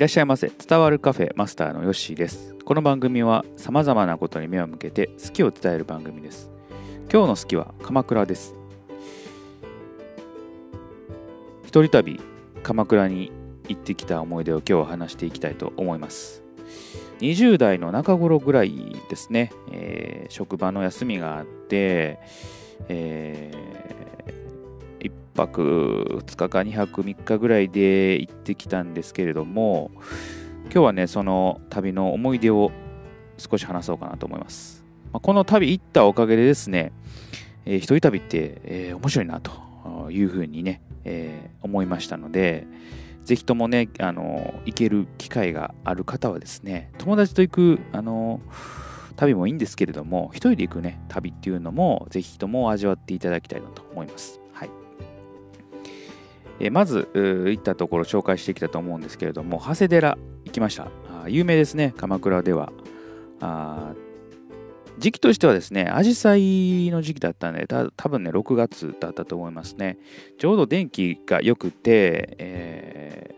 いらっしゃいませ。伝わるカフェマスターのヨッシーです。この番組はさまざまなことに目を向けて好きを伝える番組です。今日の好きは鎌倉です。一人旅鎌倉に行ってきた思い出を今日は話していきたいと思います。20代の中頃ぐらいですね、えー、職場の休みがあって、えー、泊2日か2泊3日ぐらいで行ってきたんですけれども今日はねその旅の思い出を少し話そうかなと思います、この旅行ったおかげでですね、えー、一人旅って、えー、面白いなというふうにね、えー、思いましたので、ぜひともね、あの、行ける機会がある方はですね、友達と行く、あの、旅もいいんですけれども、一人で行くね、旅っていうのも、ぜひとも味わっていただきたいなと思います。えまず、行ったところ紹介してきたと思うんですけれども、長谷寺行きました。あ有名ですね、鎌倉では。あ時期としてはですね、アジサイの時期だったんで、た多分ね、6月だったと思いますね。ちょうど電気が良くて、え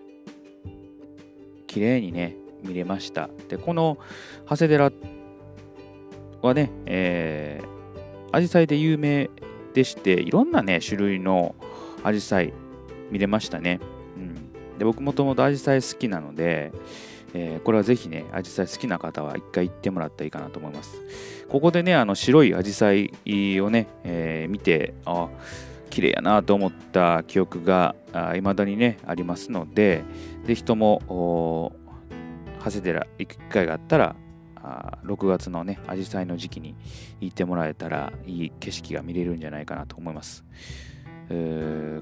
ー、綺麗にね、見れました。で、この長谷寺はね、えー、アジサイで有名でして、いろんなね、種類のアジサイ見れましたね。うん、で僕もともとアジサイ好きなので、えー、これはぜひね、アジサイ好きな方は一回行ってもらったらいいかなと思います。ここでね、あの白いアジサイをね、えー、見て、あ、綺麗やなと思った記憶がいまだにね、ありますので、ぜひとも、長谷寺行く機会があったら、あ6月のね、アジサイの時期に行ってもらえたら、いい景色が見れるんじゃないかなと思います。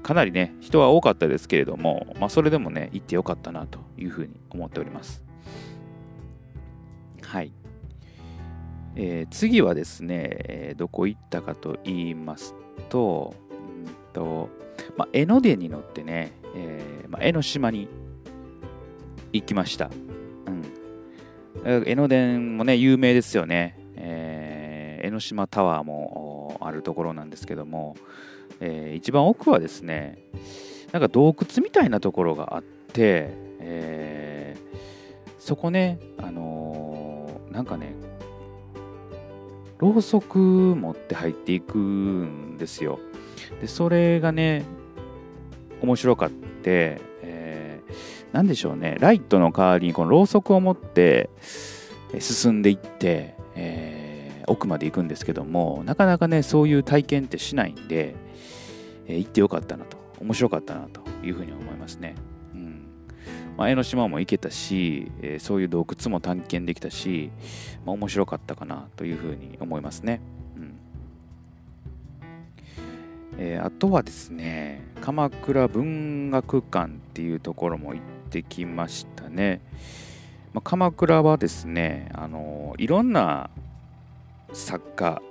かなりね、人は多かったですけれども、まあ、それでもね、行ってよかったなというふうに思っております。はい。えー、次はですね、え、どこ行ったかと言いますと、うんとまあ、江ノ電に乗ってね、えーまあ、江ノ島に行きました。うん、江ノ電もね、有名ですよね。えー、江ノ島タワーもあるところなんですけども、えー、一番奥はですねなんか洞窟みたいなところがあって、えー、そこね、あのー、なんかねろうそく持って入っていくんですよ。でそれがね面白かって、え、何でしょうねライトの代わりにこのろうそくを持って進んでいって、えー、奥まで行くんですけどもなかなかねそういう体験ってしないんで、えー、行ってよかったなと、面白かったなというふうに思いますね。うんまあ、江ノ島も行けたし、えー、そういう洞窟も探検できたし、まあ、面白かったかなというふうに思いますね。うんえー、あとはですね、鎌倉文学館っていうところも行ってきましたね。まあ、鎌倉はですね、あのいろんな作家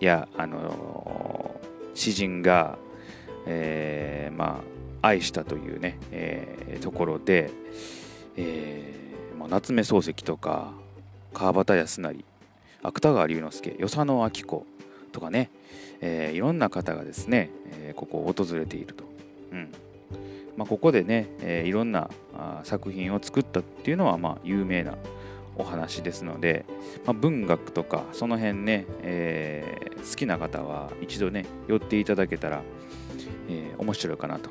や、あの詩人が、えー、まあ、愛したというね、えー、ところで、えーまあ、夏目漱石とか川端康成芥川龍之介与謝野晶子とかね、えー、いろんな方がですね、えー、ここを訪れていると。うんまあ、ここでね、えー、いろんなあ作品を作ったっていうのはまあ有名なお話ですので、まあ、文学とかその辺ね、えー、好きな方は一度ね寄っていただけたら、えー、面白いかなと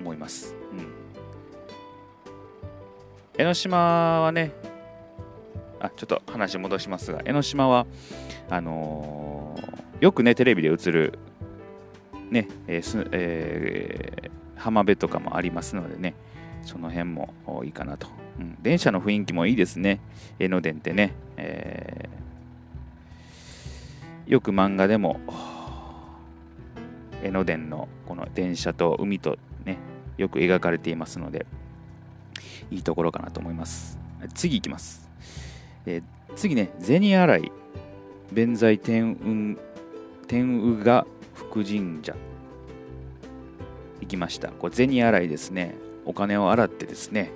思います、うん、江ノ島はねあちょっと話戻しますが江ノ島はあのー、よくねテレビで映るねえーえー、浜辺とかもありますのでねその辺もいいかなとうん、電車の雰囲気もいいですね。江ノ電ってね。えー、よく漫画でも、江ノ電のこの電車と海とね、よく描かれていますので、いいところかなと思います。次いきます。えー、次ね、銭洗い、弁財天運、天宇が福神社。行きました。これ銭洗いですね。お金を洗ってですね、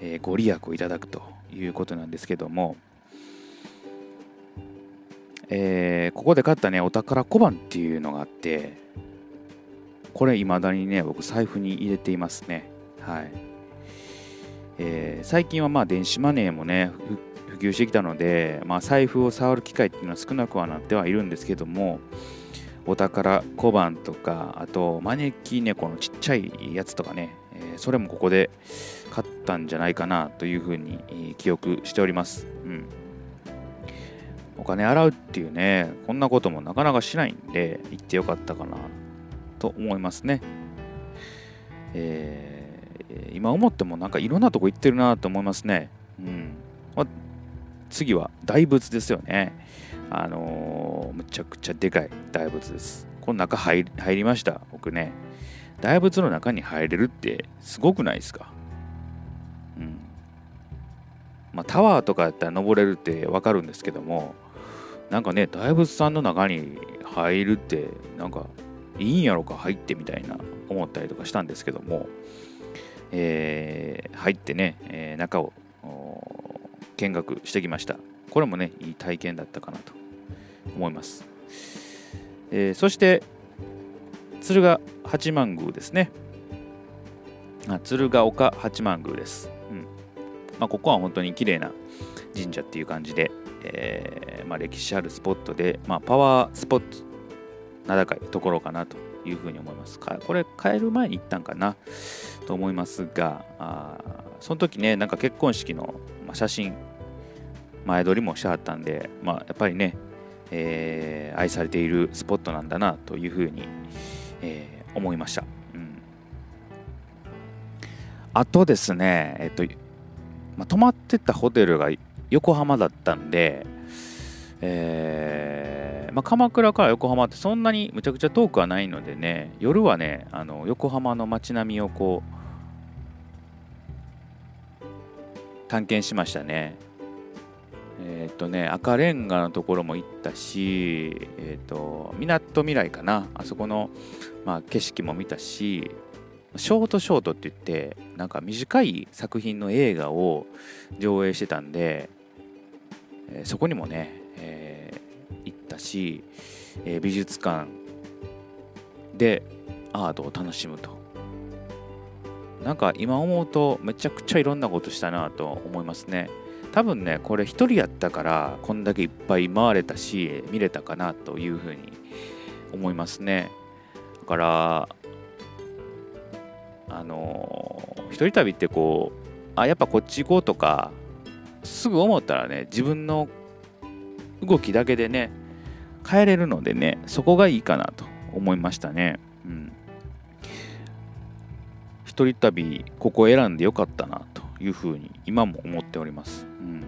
えー、ご利益をいただくということなんですけども、えー、ここで買ったねお宝小判っていうのがあってこれ未だにね僕財布に入れていますね。はい、えー、最近はまあ電子マネーもね普及してきたので、まあ、財布を触る機会っていうのは少なくはなってはいるんですけどもお宝小判とかあと招き猫のちっちゃいやつとかね、え、それもここで買ったんじゃないかなというふうに記憶しております、うん、お金洗うっていうねこんなこともなかなかしないんで行ってよかったかなと思いますね、えー、今思ってもなんかいろんなとこ行ってるなと思いますね。うん。まあ、次は大仏ですよね。あのー、むちゃくちゃでかい大仏です。この中入りました、僕ね。大仏の中に入れるってすごくないですか？うん。まあ、タワーとかやったら登れるってわかるんですけども、なんかね、大仏さんの中に入るって、なんか、いいんやろか、入ってみたいな思ったりとかしたんですけども、えー、入ってね、えー、中を見学してきました。これもね、いい体験だったかなと思います。えー、そして鶴ヶ八幡宮ですね。あ鶴岡八幡宮です。うんまあ、ここは本当に綺麗な神社っていう感じで、えーまあ、歴史あるスポットで、まあ、パワースポット名高いところかなというふうに思います。これ帰る前に行ったんかな？と思いますが、あその時ね、なんか結婚式の写真、前撮りもしてはったんで、まあ、やっぱりね、えー、愛されているスポットなんだなというふうに、えー、思いました、うん、あとですねえっと、まあ、泊まってたホテルが横浜だったんで、えーまあ、鎌倉から横浜ってそんなにむちゃくちゃ遠くはないのでね夜はねあの横浜の街並みをこう探検しましたね。えっ、とね、赤レンガのところも行ったし、えっ、ー、と、みなとみらいかな、あそこの、まあ、景色も見たし、ショートショートって言って、なんか短い作品の映画を上映してたんで、えー、そこにもね、え行ったし、え美術館でアートを楽しむと。なんか今思うとめちゃくちゃいろんなことしたなと思いますね。多分ねこれ1人やったからこんだけいっぱい回れたし見れたかなというふうに思いますね。だからあの一人旅ってこうあやっぱこっち行こうとかすぐ思ったらね自分の動きだけでね変えれるのでねそこがいいかなと思いましたね。うん。一人旅ここ選んでよかったなと。いうふうに今も思っております。うん、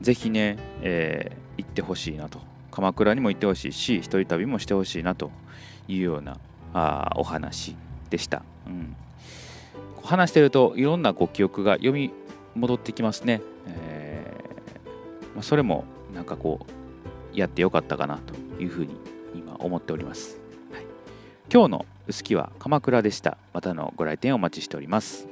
ぜひね、えー、行ってほしいなと。鎌倉にも行ってほしいし、一人旅もしてほしいなというようなあお話でした。うん、話してるといろんなご記憶が読み戻ってきますね。えー、まあ、それもなんかこうやってよかったかなというふうに今思っております。はい、今日の薄木は鎌倉でした。またのご来店お待ちしております。